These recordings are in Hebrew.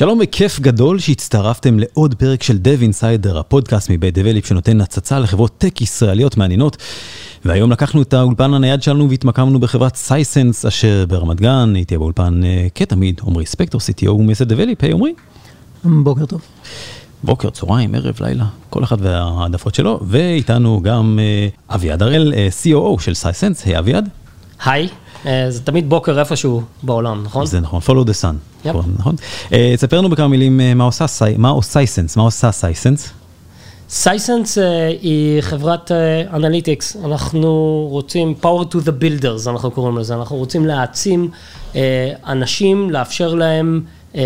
שלום וכיף גדול שהצטרפתם לעוד פרק של Dev Insider, הפודקאסט מבית דבליפ שנותן הצצה לחברות טק ישראליות מעניינות. והיום לקחנו את האולפן הנייד שלנו והתמקמנו בחברת סייסנס אשר ברמת גן, איתי באולפן אה, כתמיד, עמרי ספקטור, CTO ומייסד דבליפ, היי עמרי. בוקר טוב. בוקר, צהריים, ערב, לילה, כל אחד והעדפות שלו, ואיתנו גם אה, אביעד הראל, אה, COO של סייסנס, היי אביעד. היי, זה תמיד בוקר איפשהו בעולם, נכון? זה נכון, follow the sun, Yep. נכון. אה, תספר לנו בכמה מילים אה, מה עושה מה עושה סייסנס, מה עושה סייסנס? סייסנס אה, היא חברת analytics, אנחנו רוצים power to the builders, אנחנו קוראים לזה, אנחנו רוצים להעצים אה, אנשים, לאפשר להם אה,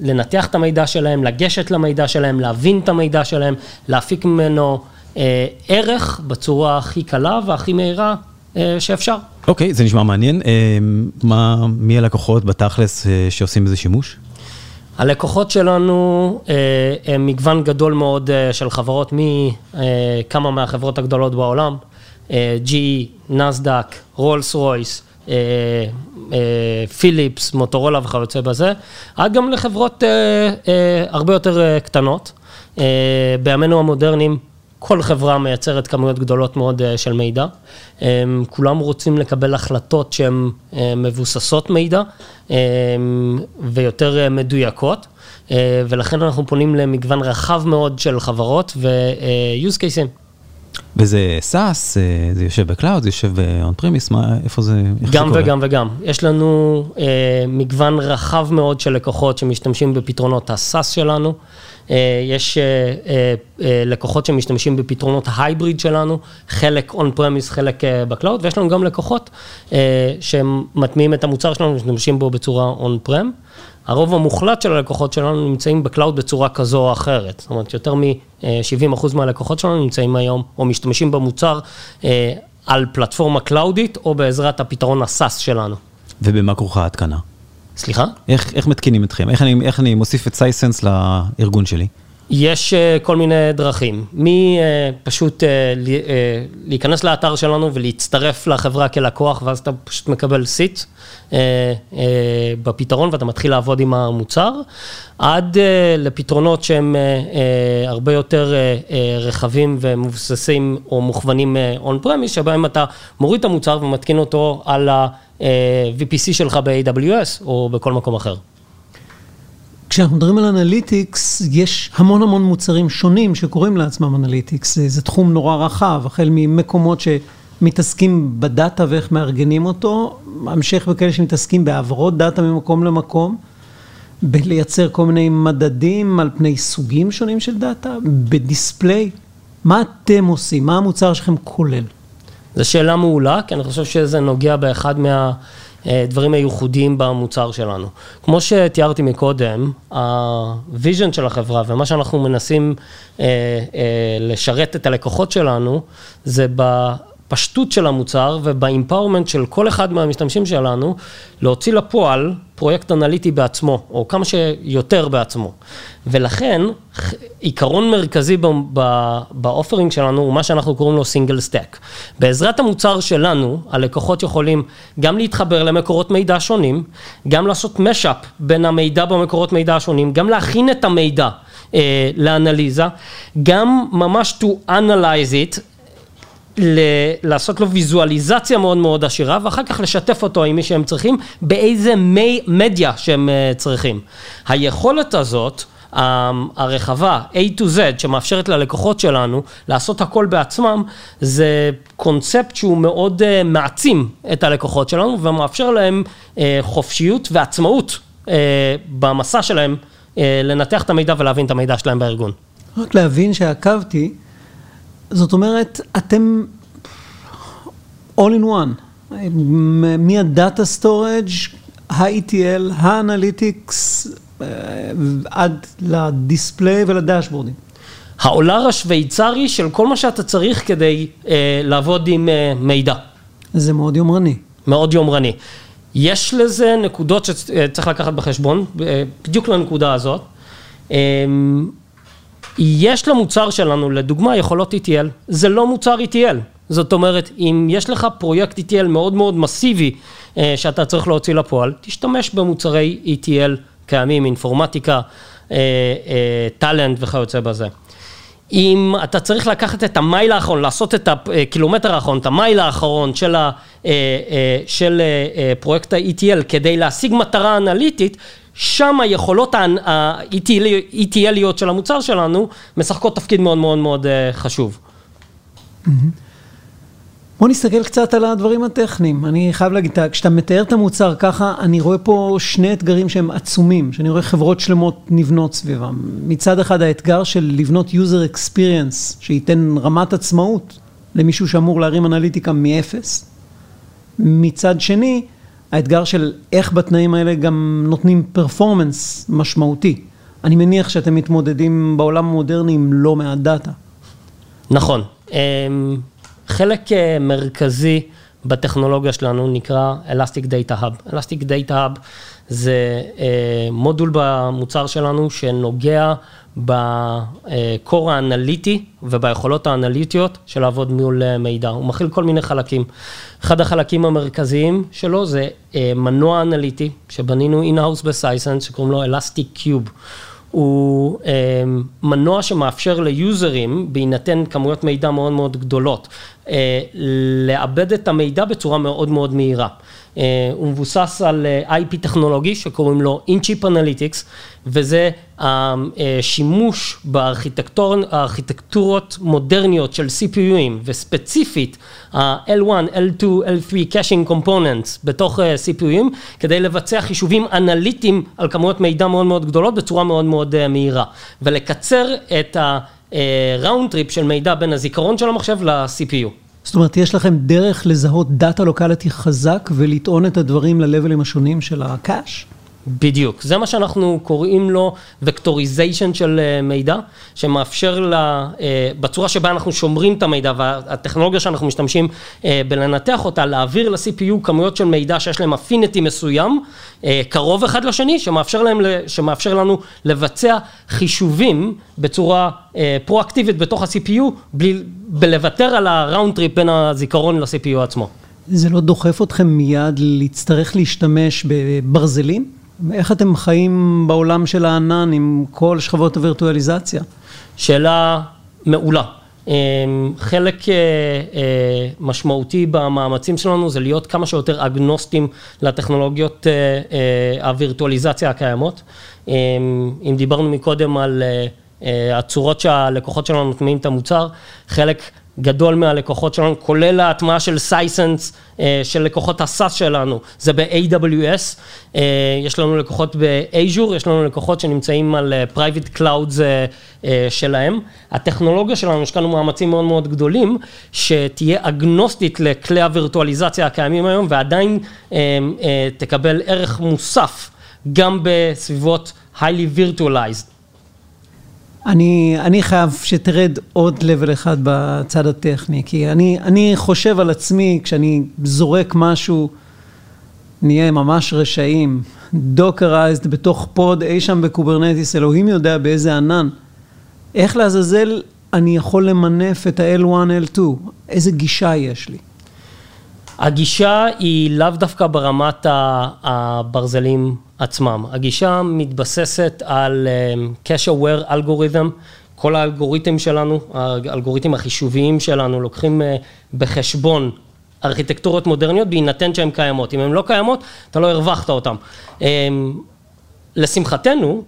לנתח את המידע שלהם, לגשת למידע שלהם, להבין את המידע שלהם, להפיק ממנו אה, ערך בצורה הכי קלה והכי מהירה אה, שאפשר. אוקיי, זה נשמע מעניין. אה, מה, מי הלקוחות בתכלס אה, שעושים בזה שימוש? הלקוחות שלנו אה, הם מגוון גדול מאוד אה, של חברות מכמה מהחברות הגדולות בעולם, אה, GE, נסדק, רולס רויס, אה, אה, פיליפס, מוטורולה וכיוצא בזה, עד גם לחברות אה, אה, הרבה יותר אה, קטנות. אה, בימינו המודרניים כל חברה מייצרת כמויות גדולות מאוד אה, של מידע. אה, כולם רוצים לקבל החלטות שהן אה, מבוססות מידע אה, ויותר אה, מדויקות, ולכן אנחנו פונים למגוון רחב מאוד של חברות ו-use cases. וזה SaaS, אה, זה יושב ב cloud, זה יושב ב-on premise, מה, איפה זה, איך זה גם קורה? וגם וגם. יש לנו אה, מגוון רחב מאוד של לקוחות שמשתמשים בפתרונות ה-SaaS שלנו. אה, יש אה, אה, אה, לקוחות שמשתמשים בפתרונות ה hybrid שלנו, חלק on premise, חלק אה, ב cloud, ויש לנו גם לקוחות אה, שהם מטמיעים את המוצר שלנו ומשתמשים בו בצורה on prem. הרוב המוחלט של הלקוחות שלנו נמצאים ב cloud בצורה כזו או אחרת. זאת אומרת, יותר מ-70% מהלקוחות שלנו נמצאים היום, או משתמשים במוצר אה, על פלטפורמה קלאודית, או בעזרת הפתרון ה SaaS שלנו. ובמה כרוכה ההתקנה? סליחה? איך, איך מתקינים אתכם? איך אני, איך אני מוסיף את סייסנס לארגון שלי? יש אה, כל מיני דרכים, מפשוט להיכנס לאתר שלנו ולהצטרף לחברה כלקוח, ואז אתה פשוט מקבל seat אה, אה, בפתרון ואתה מתחיל לעבוד עם המוצר, עד אה, לפתרונות שהם אה, אה, הרבה יותר אה, אה, רחבים ומבוססים או מוכוונים on premise, שבהם אתה מוריד את המוצר ומתקין אותו על ה-VPC שלך ב-AWS או בכל מקום אחר. כשאנחנו מדברים על analytics, יש המון המון מוצרים שונים שקוראים לעצמם analytics. זה, זה תחום נורא רחב, החל ממקומות שמתעסקים בדאטה ואיך מארגנים אותו, המשך בכאלה שמתעסקים בהעברות דאטה ממקום למקום, בלייצר כל מיני מדדים על פני סוגים שונים של דאטה, ב display. מה אתם עושים? מה המוצר שלכם כולל? זו שאלה מעולה, כי אני חושב שזה נוגע באחד מהדברים הייחודיים במוצר שלנו. כמו שתיארתי מקודם, ה-vision של החברה ומה שאנחנו מנסים אה, אה, לשרת את הלקוחות שלנו, זה בפשטות של המוצר וב-empowerment של כל אחד מהמשתמשים שלנו, להוציא לפועל פרויקט אנליטי בעצמו, או כמה שיותר בעצמו. ולכן, עיקרון מרכזי ב-offering שלנו הוא מה שאנחנו קוראים לו single stack. בעזרת המוצר שלנו, הלקוחות יכולים גם להתחבר למקורות מידע שונים, גם לעשות mashup בין המידע במקורות מידע השונים, גם להכין את המידע אה, לאנליזה, גם ממש to analyze it, ל- לעשות לו ויזואליזציה מאוד מאוד עשירה, ואחר כך לשתף אותו עם מי שהם צריכים, באיזה מי מדיה שהם uh, צריכים. היכולת הזאת, um, הרחבה, A to Z, שמאפשרת ללקוחות שלנו לעשות הכל בעצמם, זה קונספט שהוא מאוד uh, מעצים את הלקוחות שלנו, ומאפשר להם uh, חופשיות ועצמאות uh, במסע שלהם uh, לנתח את המידע ולהבין את המידע שלהם בארגון. רק להבין שעקבתי, זאת אומרת, אתם all in one, מה-data storage, ה-ETL, ה-analytics, עד ל-display ולדשבורדים. האולר השוויצרי של כל מה שאתה צריך כדי אה, לעבוד עם אה, מידע. זה מאוד יומרני. מאוד יומרני. יש לזה נקודות שצריך לקחת בחשבון, אה, בדיוק לנקודה הזאת. אה, יש למוצר שלנו, לדוגמה, יכולות ETL. זה לא מוצר ETL. זאת אומרת, אם יש לך פרויקט ETL מאוד מאוד מסיבי אה, שאתה צריך להוציא לפועל, תשתמש במוצרי ETL קיימים, אינפורמטיקה, טאלנט וכיוצא בזה. אם אתה צריך לקחת את המייל האחרון, לעשות את הקילומטר האחרון, את המייל האחרון של, ה, של פרויקט ה-ETL כדי להשיג מטרה אנליטית, שם היכולות ה-ETLיות של המוצר שלנו משחקות תפקיד מאוד מאוד מאוד חשוב. בוא נסתכל קצת על הדברים הטכניים. אני חייב להגיד, כשאתה מתאר את המוצר ככה, אני רואה פה שני אתגרים שהם עצומים, שאני רואה חברות שלמות נבנות סביבם. מצד אחד האתגר של לבנות user experience, שייתן רמת עצמאות למישהו שאמור להרים אנליטיקה מאפס. מצד שני, האתגר של איך בתנאים האלה גם נותנים פרפורמנס משמעותי. אני מניח שאתם מתמודדים בעולם המודרני עם לא מעט דאטה. נכון. חלק אה, מרכזי בטכנולוגיה שלנו נקרא Elastic Data Hub. Elastic Data Hub זה אה, מודול במוצר שלנו שנוגע בקור האנליטי וביכולות האנליטיות של לעבוד מול אה, מידע. הוא מכיל כל מיני חלקים. אחד החלקים המרכזיים שלו זה מנוע אנליטי שבנינו in-house ב-Sisense שקוראים לו Elastic Cube. הוא מנוע שמאפשר ליוזרים, בהינתן כמויות מידע מאוד מאוד גדולות, לעבד את המידע בצורה מאוד מאוד מהירה. הוא מבוסס על IP טכנולוגי שקוראים לו In-Chip Analytics, וזה השימוש בארכיטקטורות מודרניות של CPUים, וספציפית ה-L1, L2, L3 Caching Components בתוך CPUים, כדי לבצע חישובים אנליטיים על כמויות מידע מאוד מאוד גדולות בצורה מאוד מאוד מהירה, ולקצר את ה-Round Trip של מידע בין הזיכרון של המחשב ל-CPU. זאת אומרת, יש לכם דרך לזהות data locality חזק ולטעון את הדברים ל-levelים השונים של ה-cache? בדיוק, זה מה שאנחנו קוראים לו vectorization של מידע, שמאפשר לה, בצורה שבה אנחנו שומרים את המידע והטכנולוגיה שאנחנו משתמשים בלנתח אותה, להעביר ל-CPU כמויות של מידע שיש להם אפיניטי מסוים, קרוב אחד לשני, שמאפשר, להם, שמאפשר לנו לבצע חישובים בצורה פרואקטיבית בתוך ה-CPU, בלי, בלוותר על ה-round trip בין הזיכרון ל-CPU עצמו. זה לא דוחף אתכם מיד להצטרך להשתמש בברזלים? איך אתם חיים בעולם של הענן עם כל שכבות הווירטואליזציה? שאלה מעולה. חלק משמעותי במאמצים שלנו זה להיות כמה שיותר אגנוסטים לטכנולוגיות הווירטואליזציה הקיימות. אם דיברנו מקודם על הצורות שהלקוחות שלנו נותנים את המוצר, חלק גדול מהלקוחות שלנו, כולל ההטמעה של סייסנס, של לקוחות הסאס שלנו, זה ב-AWS, יש לנו לקוחות ב-Azure, יש לנו לקוחות שנמצאים על Private Clouds שלהם. הטכנולוגיה שלנו, כאן מאמצים מאוד מאוד גדולים, שתהיה אגנוסטית לכלי הווירטואליזציה הקיימים היום, ועדיין תקבל ערך מוסף גם בסביבות highly virtualized. אני, אני חייב שתרד עוד לבל אחד בצד הטכני, כי אני, אני חושב על עצמי, כשאני זורק משהו, נהיה ממש רשעים, dockerized בתוך pod אי שם ב-Kubernetes, אלוהים יודע באיזה ענן. איך לעזאזל אני יכול למנף את ה-L1, L2? איזה גישה יש לי? הגישה היא לאו דווקא ברמת הברזלים עצמם. הגישה מתבססת על cache aware אלגוריתם, כל האלגוריתם שלנו, האלגוריתמים החישוביים שלנו לוקחים בחשבון ארכיטקטורות מודרניות בהינתן שהן קיימות. אם הן לא קיימות, אתה לא הרווחת אותן. לשמחתנו,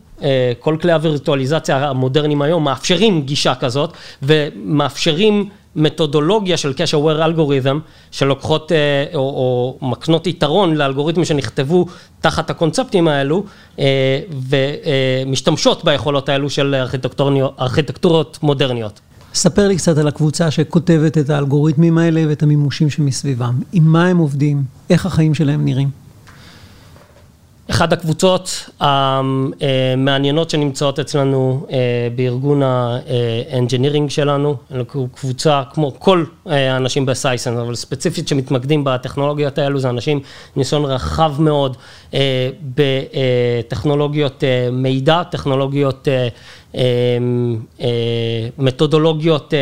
כל כלי הווירטואליזציה המודרניים היום מאפשרים גישה כזאת ומאפשרים מתודולוגיה של cache aware אלגוריתם שלוקחות או, או מקנות יתרון לאלגוריתמים שנכתבו תחת הקונספטים האלו ומשתמשות ביכולות האלו של ארכיטקטורות מודרניות. ספר לי קצת על הקבוצה שכותבת את האלגוריתמים האלה ואת המימושים שמסביבם. עם מה הם עובדים? איך החיים שלהם נראים? אחת הקבוצות המעניינות שנמצאות אצלנו בארגון האנג'ינירינג שלנו, קבוצה כמו כל האנשים בסייסן, אבל ספציפית שמתמקדים בטכנולוגיות האלו, זה אנשים עם ניסיון רחב מאוד בטכנולוגיות מידע, טכנולוגיות, מתודולוגיות,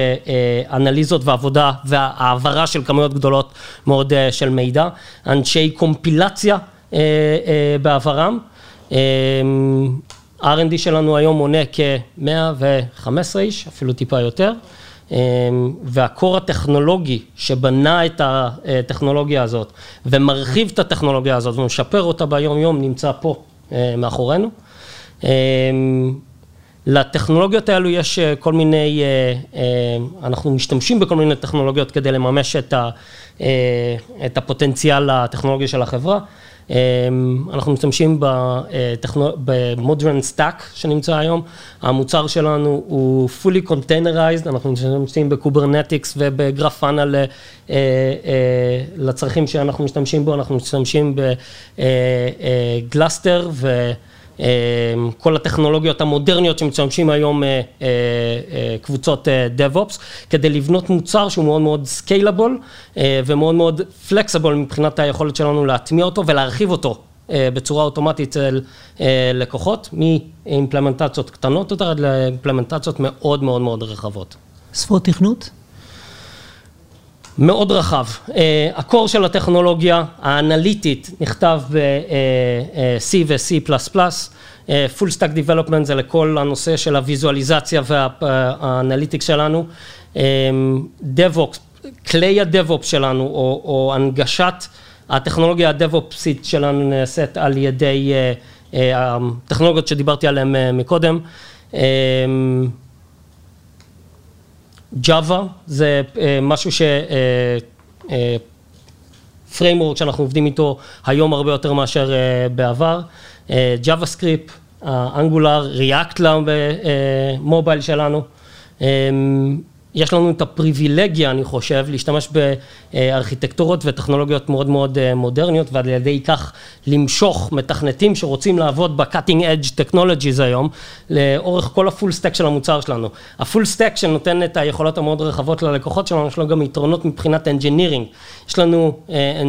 אנליזות ועבודה והעברה של כמויות גדולות מאוד של מידע, אנשי קומפילציה בעברם, R&D שלנו היום מונה כ-115 איש, אפילו טיפה יותר, והקור הטכנולוגי שבנה את הטכנולוגיה הזאת ומרחיב את הטכנולוגיה הזאת ומשפר אותה ביום יום נמצא פה מאחורינו. לטכנולוגיות האלו יש כל מיני, אנחנו משתמשים בכל מיני טכנולוגיות כדי לממש את הפוטנציאל הטכנולוגי של החברה. אנחנו משתמשים ב-modern stack שנמצא היום, המוצר שלנו הוא fully containerized, אנחנו משתמשים ב-Kubernetes וב-Grafana לצרכים שאנחנו משתמשים בו, אנחנו משתמשים בגלסטר וכל הטכנולוגיות המודרניות שמשתמשים היום קבוצות DevOps, כדי לבנות מוצר שהוא מאוד מאוד scalable ומאוד מאוד flexible מבחינת היכולת שלנו להטמיע אותו ולהרחיב אותו בצורה אוטומטית אצל לקוחות, מאימפלמנטציות קטנות יותר עד לאימפלמנטציות מאוד מאוד מאוד רחבות. שפות תכנות? מאוד רחב. הקור של הטכנולוגיה האנליטית נכתב ב-C ו-C++, Full Stack Development זה לכל הנושא של הוויזואליזציה והאנליטיקס שלנו, DevOps, כלי ה-DevOps שלנו או הנגשת הטכנולוגיה ה-DevOpsית שלנו נעשית על ידי הטכנולוגיות שדיברתי עליהן מקודם. Java זה משהו ש... framework שאנחנו עובדים איתו היום הרבה יותר מאשר בעבר, JavaScript, Angular, React למובייל שלנו. יש לנו את הפריבילגיה, אני חושב, להשתמש בארכיטקטורות וטכנולוגיות מאוד מאוד מודרניות ועל ידי כך למשוך מתכנתים שרוצים לעבוד ב-cutting edge technologies היום לאורך כל ה-full stack של המוצר שלנו. ה-full stack שנותן את היכולות המאוד רחבות ללקוחות שלנו, יש לו גם יתרונות מבחינת engineering. יש לנו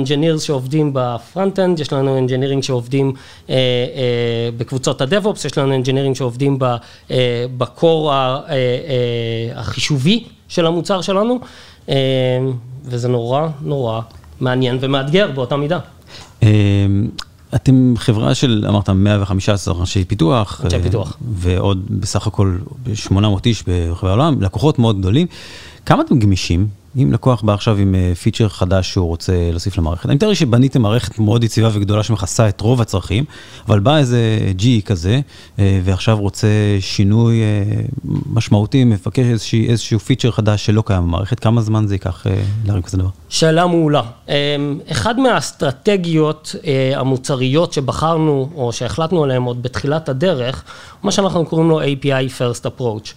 engineers שעובדים ב-front-end, יש לנו engineering שעובדים בקבוצות ה-DevOps, יש לנו engineering שעובדים ב-core החישובי. של המוצר שלנו, וזה נורא נורא מעניין ומאתגר באותה מידה. אתם חברה של, אמרת, 115 אנשי פיתוח. אנשי פיתוח. ועוד בסך הכל 800 איש ברחבי העולם, לקוחות מאוד גדולים. כמה אתם גמישים? אם לקוח בא עכשיו עם פיצ'ר חדש שהוא רוצה להוסיף למערכת, אני מתאר לי שבניתם מערכת מאוד יציבה וגדולה שמכסה את רוב הצרכים, אבל בא איזה G כזה, ועכשיו רוצה שינוי משמעותי, מבקש איזשהו פיצ'ר חדש שלא קיים במערכת, כמה זמן זה ייקח להרים כזה דבר? שאלה מעולה. אחד מהאסטרטגיות המוצריות שבחרנו, או שהחלטנו עליהן עוד בתחילת הדרך, מה שאנחנו קוראים לו API First Approach.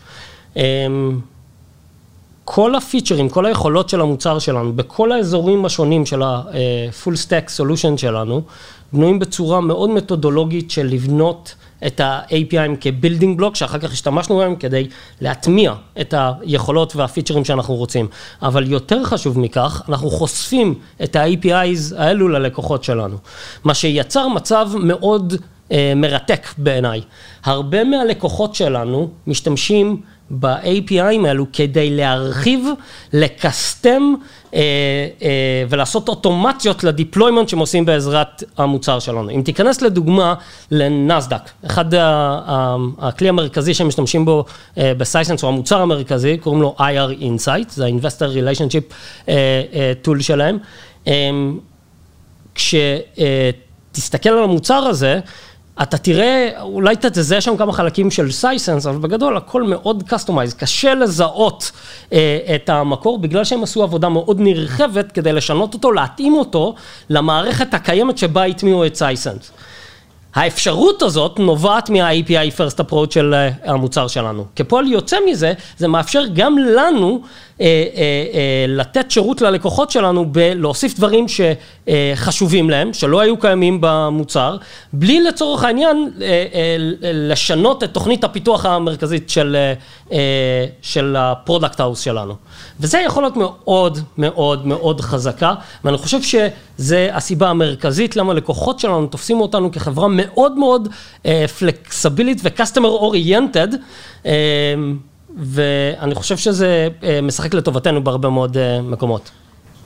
כל הפיצ'רים, כל היכולות של המוצר שלנו, בכל האזורים השונים של ה-full stack solution שלנו, בנויים בצורה מאוד מתודולוגית של לבנות את ה-API'ים כ-building block, שאחר כך השתמשנו בהם כדי להטמיע את היכולות והפיצ'רים שאנחנו רוצים. אבל יותר חשוב מכך, אנחנו חושפים את ה-API's האלו ללקוחות שלנו. מה שיצר מצב מאוד מרתק בעיניי. הרבה מהלקוחות שלנו משתמשים ב-API'ים האלו כדי להרחיב, לקסטם ולעשות אוטומציות לדיפלוימנט שהם עושים בעזרת המוצר שלנו. אם תיכנס לדוגמה לנאסד"ק, אחד הכלי המרכזי שהם משתמשים בו ב-Sisense, או המוצר המרכזי, קוראים לו IR Insight, זה ה-Investor Relationship Tool שלהם. כשתסתכל על המוצר הזה, אתה תראה, אולי אתה תזהה שם כמה חלקים של Sisense, אבל בגדול הכל מאוד customized, קשה לזהות את המקור, בגלל שהם עשו עבודה מאוד נרחבת כדי לשנות אותו, להתאים אותו למערכת הקיימת שבה הטמיעו את Sisense. האפשרות הזאת נובעת מה-API First Approach של המוצר שלנו. כפועל יוצא מזה, זה מאפשר גם לנו לתת שירות ללקוחות שלנו בלהוסיף דברים שחשובים להם, שלא היו קיימים במוצר, בלי לצורך העניין לשנות את תוכנית הפיתוח המרכזית של ה-product house שלנו. וזה יכול להיות מאוד מאוד מאוד חזקה, ואני חושב שזה הסיבה המרכזית למה לקוחות שלנו תופסים אותנו כחברה מאוד מאוד פלקסבילית ו-customer oriented. ואני חושב שזה משחק לטובתנו בהרבה מאוד מקומות.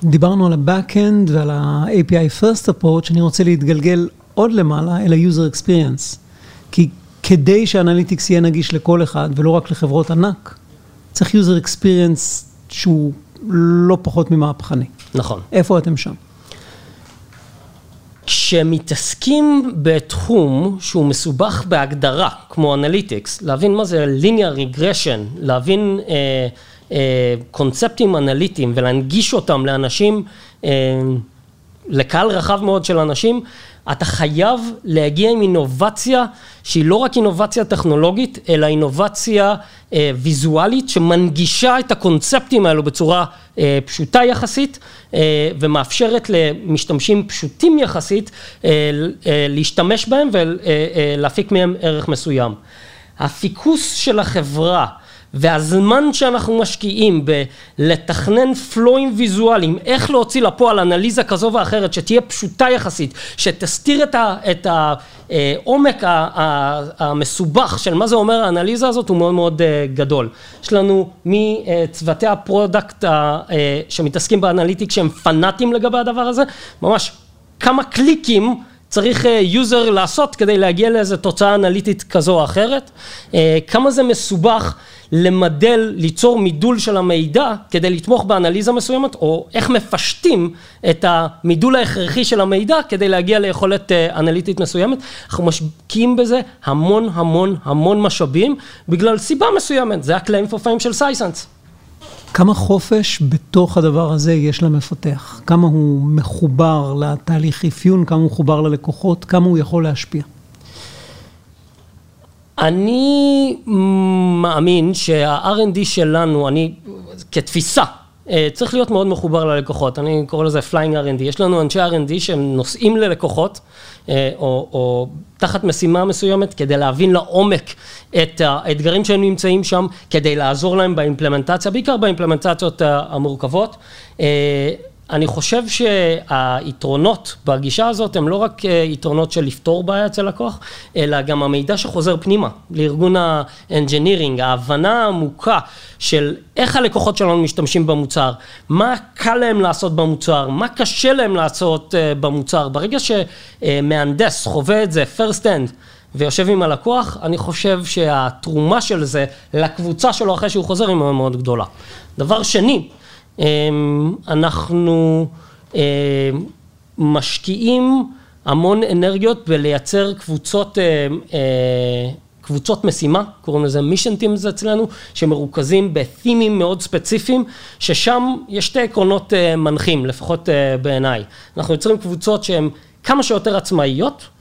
דיברנו על ה-Backend ועל ה-API First Approach, אני רוצה להתגלגל עוד למעלה, אל ה-user experience. כי כדי שאנליטיקס יהיה נגיש לכל אחד, ולא רק לחברות ענק, צריך user experience שהוא לא פחות ממהפכני. נכון. איפה אתם שם? כשמתעסקים בתחום שהוא מסובך בהגדרה, כמו אנליטיקס, להבין מה זה linear regression, להבין אה, אה, קונספטים אנליטיים ולהנגיש אותם לאנשים, אה, לקהל רחב מאוד של אנשים, אתה חייב להגיע עם אינובציה שהיא לא רק אינובציה טכנולוגית, אלא אינובציה אה, ויזואלית שמנגישה את הקונספטים האלו בצורה אה, פשוטה יחסית אה, ומאפשרת למשתמשים פשוטים יחסית אה, אה, להשתמש בהם ולהפיק מהם ערך מסוים. הפיקוס של החברה והזמן שאנחנו משקיעים בלתכנן פלואים ויזואליים, איך להוציא לפועל אנליזה כזו ואחרת שתהיה פשוטה יחסית, שתסתיר את העומק המסובך של מה זה אומר האנליזה הזאת הוא מאוד מאוד אה, גדול. יש לנו מצוותי ה-product אה, שמתעסקים ב-analytic שהם פנאטים לגבי הדבר הזה, ממש כמה קליקים צריך user אה, לעשות כדי להגיע לאיזו תוצאה אנליטית כזו או אחרת, כמה זה מסובך למדל, ליצור מידול של המידע כדי לתמוך באנליזה מסוימת, או איך מפשטים את המידול ההכרחי של המידע כדי להגיע ליכולת אה, אנליטית מסוימת. אנחנו משקיעים בזה המון המון המון משאבים, בגלל סיבה מסוימת, זה for fame של סייסנס. כמה חופש בתוך הדבר הזה יש למפתח? כמה הוא מחובר לתהליך אפיון, כמה הוא מחובר ללקוחות, כמה הוא יכול להשפיע? אני מאמין שה-R&D שלנו, אני כתפיסה, צריך להיות מאוד מחובר ללקוחות, אני קורא לזה flying R&D, יש לנו אנשי R&D שהם נוסעים ללקוחות אה, או, או תחת משימה מסוימת כדי להבין לעומק את האתגרים שהם נמצאים שם, כדי לעזור להם באימפלמנטציה, בעיקר באימפלמנטציות המורכבות. אני חושב שהיתרונות בגישה הזאת הם לא רק אה, יתרונות של לפתור בעיה אצל לקוח, אלא גם המידע שחוזר פנימה לארגון האנג'ינירינג, ההבנה העמוקה של איך הלקוחות שלנו משתמשים במוצר, מה קל להם לעשות במוצר, מה קשה להם לעשות אה, במוצר. ברגע שמהנדס חווה את זה first hand ויושב עם הלקוח, אני חושב שהתרומה של זה לקבוצה שלו אחרי שהוא חוזר היא מאוד מאוד גדולה. דבר שני, אנחנו אמ, משקיעים המון אנרגיות בלייצר קבוצות, אמ, אה, קבוצות משימה, קוראים לזה mission teams אצלנו, שמרוכזים ב-teamים מאוד ספציפיים, ששם יש שתי עקרונות אה, מנחים, לפחות אה, בעיניי. אנחנו יוצרים קבוצות שהן כמה שיותר עצמאיות, אה,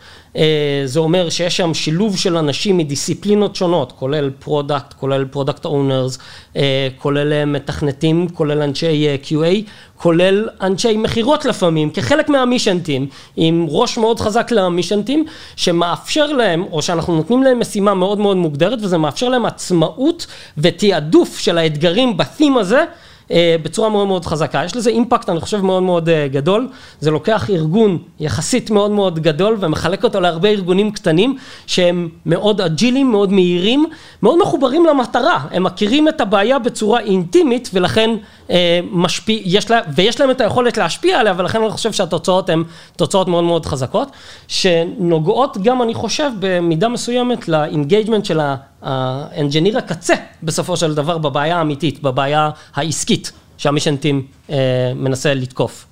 זה אומר שיש שם שילוב של אנשים מדיסציפלינות שונות, כולל product, כולל product owners, אה, כולל אה, מתכנתים, כולל אנשי QA, כולל אנשי מכירות לפעמים, כחלק מה-mission team, עם ראש מאוד חזק למישנטים, שמאפשר להם, או שאנחנו נותנים להם משימה מאוד מאוד מוגדרת, וזה מאפשר להם עצמאות ותעדוף של האתגרים בתים הזה. אה, בצורה מאוד מאוד חזקה. יש לזה אימפקט, אני חושב, מאוד מאוד אה, גדול. זה לוקח ארגון יחסית מאוד מאוד גדול ומחלק אותו להרבה ארגונים קטנים שהם מאוד אג'ילים, מאוד מהירים, מאוד מחוברים למטרה. הם מכירים את הבעיה בצורה אינטימית ולכן אה, משפיע, יש לה, ויש להם את היכולת להשפיע עליה ולכן אני חושב שהתוצאות הן תוצאות מאוד מאוד חזקות, שנוגעות גם, אני חושב, במידה מסוימת ל engagement של ה... ה engineer הקצה בסופו של דבר בבעיה האמיתית, בבעיה העסקית שה mission team אה, מנסה לתקוף.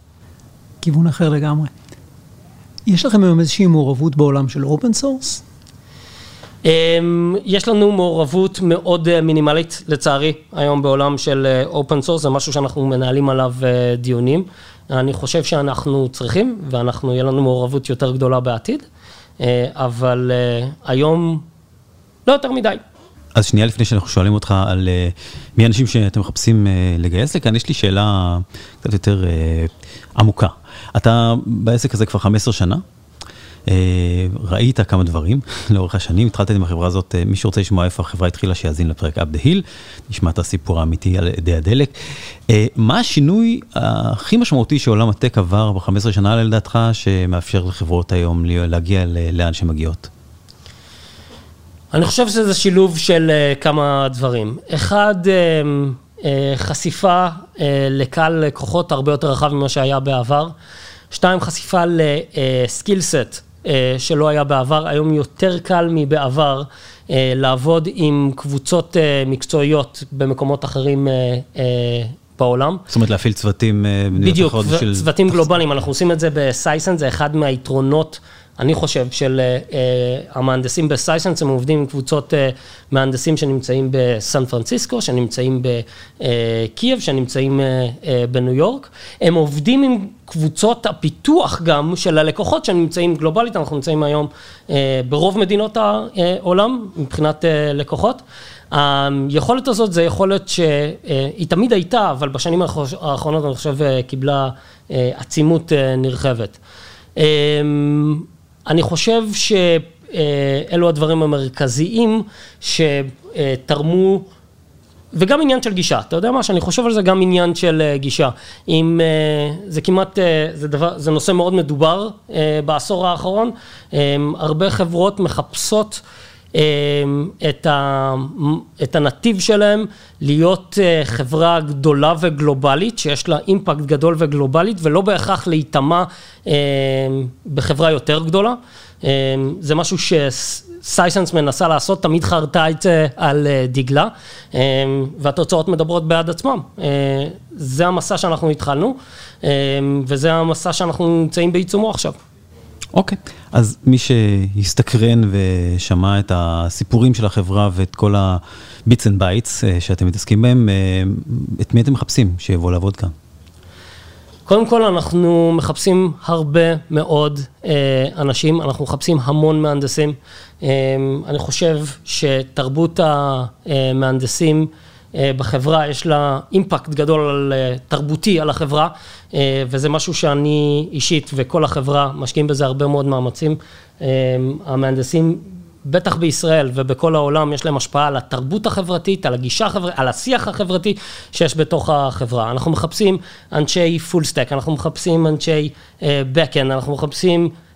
כיוון אחר לגמרי. יש לכם היום איזושהי מעורבות בעולם של open source? יש לנו מעורבות מאוד אה, מינימלית לצערי היום בעולם של open אה, source, זה משהו שאנחנו מנהלים עליו אה, דיונים. אני חושב שאנחנו צריכים ואנחנו, יהיה לנו מעורבות יותר גדולה בעתיד, אבל היום לא יותר מדי. אז שנייה לפני שאנחנו שואלים אותך על uh, מי האנשים שאתם מחפשים uh, לגייס לכאן, יש לי שאלה קצת יותר uh, עמוקה. אתה בעסק הזה כבר 15 שנה, uh, ראית כמה דברים לאורך השנים, התחלת עם החברה הזאת, uh, מי שרוצה לשמוע איפה החברה התחילה, שיאזין לפרק up the hill, נשמע את הסיפור האמיתי על ידי הדלק. Uh, מה השינוי הכי משמעותי שעולם הטק עבר ב-15 שנה לדעתך, שמאפשר לחברות היום להגיע לאן שמגיעות? אני חושב שזה שילוב של uh, כמה דברים. אחד, uh, uh, חשיפה לקהל לקוחות הרבה יותר רחב ממה שהיה בעבר. שתיים, חשיפה לסקיל סט uh, שלא היה בעבר, היום יותר קל מבעבר לעבוד עם קבוצות מקצועיות במקומות אחרים בעולם. זאת אומרת להפעיל צוותים בדיוק. צוותים גלובליים, אנחנו עושים את זה בסייסן, זה אחד מהיתרונות. אני חושב של uh, המהנדסים בסייסנס, הם עובדים עם קבוצות uh, מהנדסים שנמצאים בסן פרנסיסקו, שנמצאים בקייב, שנמצאים uh, בניו יורק. הם עובדים עם קבוצות הפיתוח גם של הלקוחות שנמצאים גלובלית, אנחנו נמצאים היום uh, ברוב מדינות העולם מבחינת uh, לקוחות. היכולת הזאת זה יכולת שהיא תמיד הייתה, אבל בשנים האחרונות אני חושב קיבלה עצימות נרחבת. אני חושב שאלו הדברים המרכזיים שתרמו, וגם עניין של גישה, אתה יודע מה, שאני חושב על זה גם עניין של אה, גישה. אם, אה, זה כמעט, אה, זה, דבר, זה נושא מאוד מדובר בעשור האחרון, הרבה חברות מחפשות את, ה, את הנתיב שלהם להיות חברה גדולה וגלובלית, שיש לה אימפקט גדול וגלובלית, ולא בהכרח להיטמע בחברה יותר גדולה. זה משהו שסייסנס מנסה לעשות, תמיד חרתה את זה על דגלה, והתוצאות מדברות בעד עצמם. זה המסע שאנחנו התחלנו, וזה המסע שאנחנו נמצאים בעיצומו עכשיו. אוקיי, okay. אז מי שהסתקרן ושמע את הסיפורים של החברה ואת כל ה-bits and bytes אה, שאתם מתעסקים בהם, אה, את מי אתם מחפשים שיבוא לעבוד כאן? קודם כל אנחנו מחפשים הרבה מאוד אה, אנשים, אנחנו מחפשים המון מהנדסים. אה, אני חושב שתרבות המהנדסים אה, בחברה יש לה impact גדול על, אה, תרבותי על החברה, אה, וזה משהו שאני אישית וכל החברה משקיעים בזה הרבה מאוד מאמצים. המהנדסים בטח בישראל ובכל העולם יש להם השפעה על התרבות החברתית, על הגישה החברתית, על השיח החברתי שיש בתוך החברה. אנחנו מחפשים אנשי full stack, אנחנו מחפשים אנשי backend, אנחנו מחפשים אה,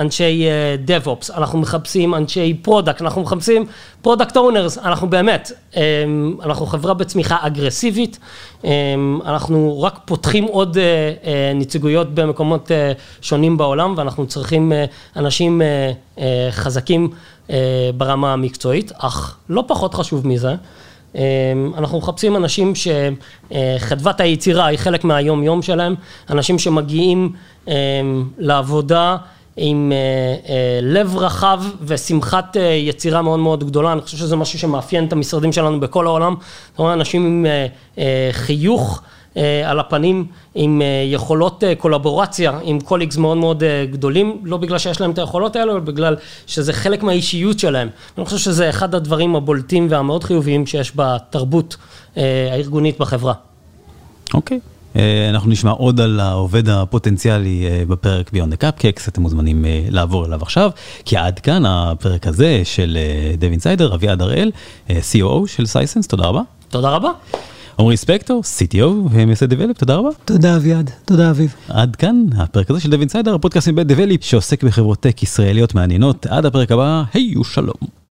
אנשי DevOps, אה, אנחנו מחפשים אנשי product, אנחנו מחפשים product owners, אנחנו באמת, אה, אנחנו חברה בצמיחה אגרסיבית, אנחנו רק פותחים עוד נציגויות במקומות שונים בעולם ואנחנו צריכים אנשים חזקים ברמה המקצועית, אך לא פחות חשוב מזה. אנחנו מחפשים אנשים שחדוות היצירה היא חלק מהיום יום שלהם, אנשים שמגיעים לעבודה עם אה, אה, לב רחב ושמחת אה, יצירה מאוד מאוד גדולה, אני חושב שזה משהו שמאפיין את המשרדים שלנו בכל העולם, זאת אומרת, אנשים עם חיוך על הפנים, עם יכולות collaboration, עם colleagues מאוד מאוד גדולים, לא בגלל שיש להם את היכולות האלו, אלא בגלל שזה חלק מהאישיות שלהם. אני חושב שזה אחד הדברים הבולטים והמאוד חיוביים שיש בתרבות הארגונית בחברה. אוקיי. אוקיי. אה, אנחנו נשמע עוד על העובד הפוטנציאלי אה, בפרק beyond the cupcakes, אתם מוזמנים אה, לעבור אליו עכשיו, כי עד כאן הפרק הזה של Dev Insider, אביעד הראל, COO של Sisense, תודה רבה. תודה רבה. עמרי ספקטור, CTO ומייסד Develeap, תודה רבה. תודה אביעד, תודה אביב. עד כאן הפרק הזה של Dev Insider, הפודקאסט מבית Develeap שעוסק בחברות tech ישראליות מעניינות. עד הפרק הבא, היו שלום.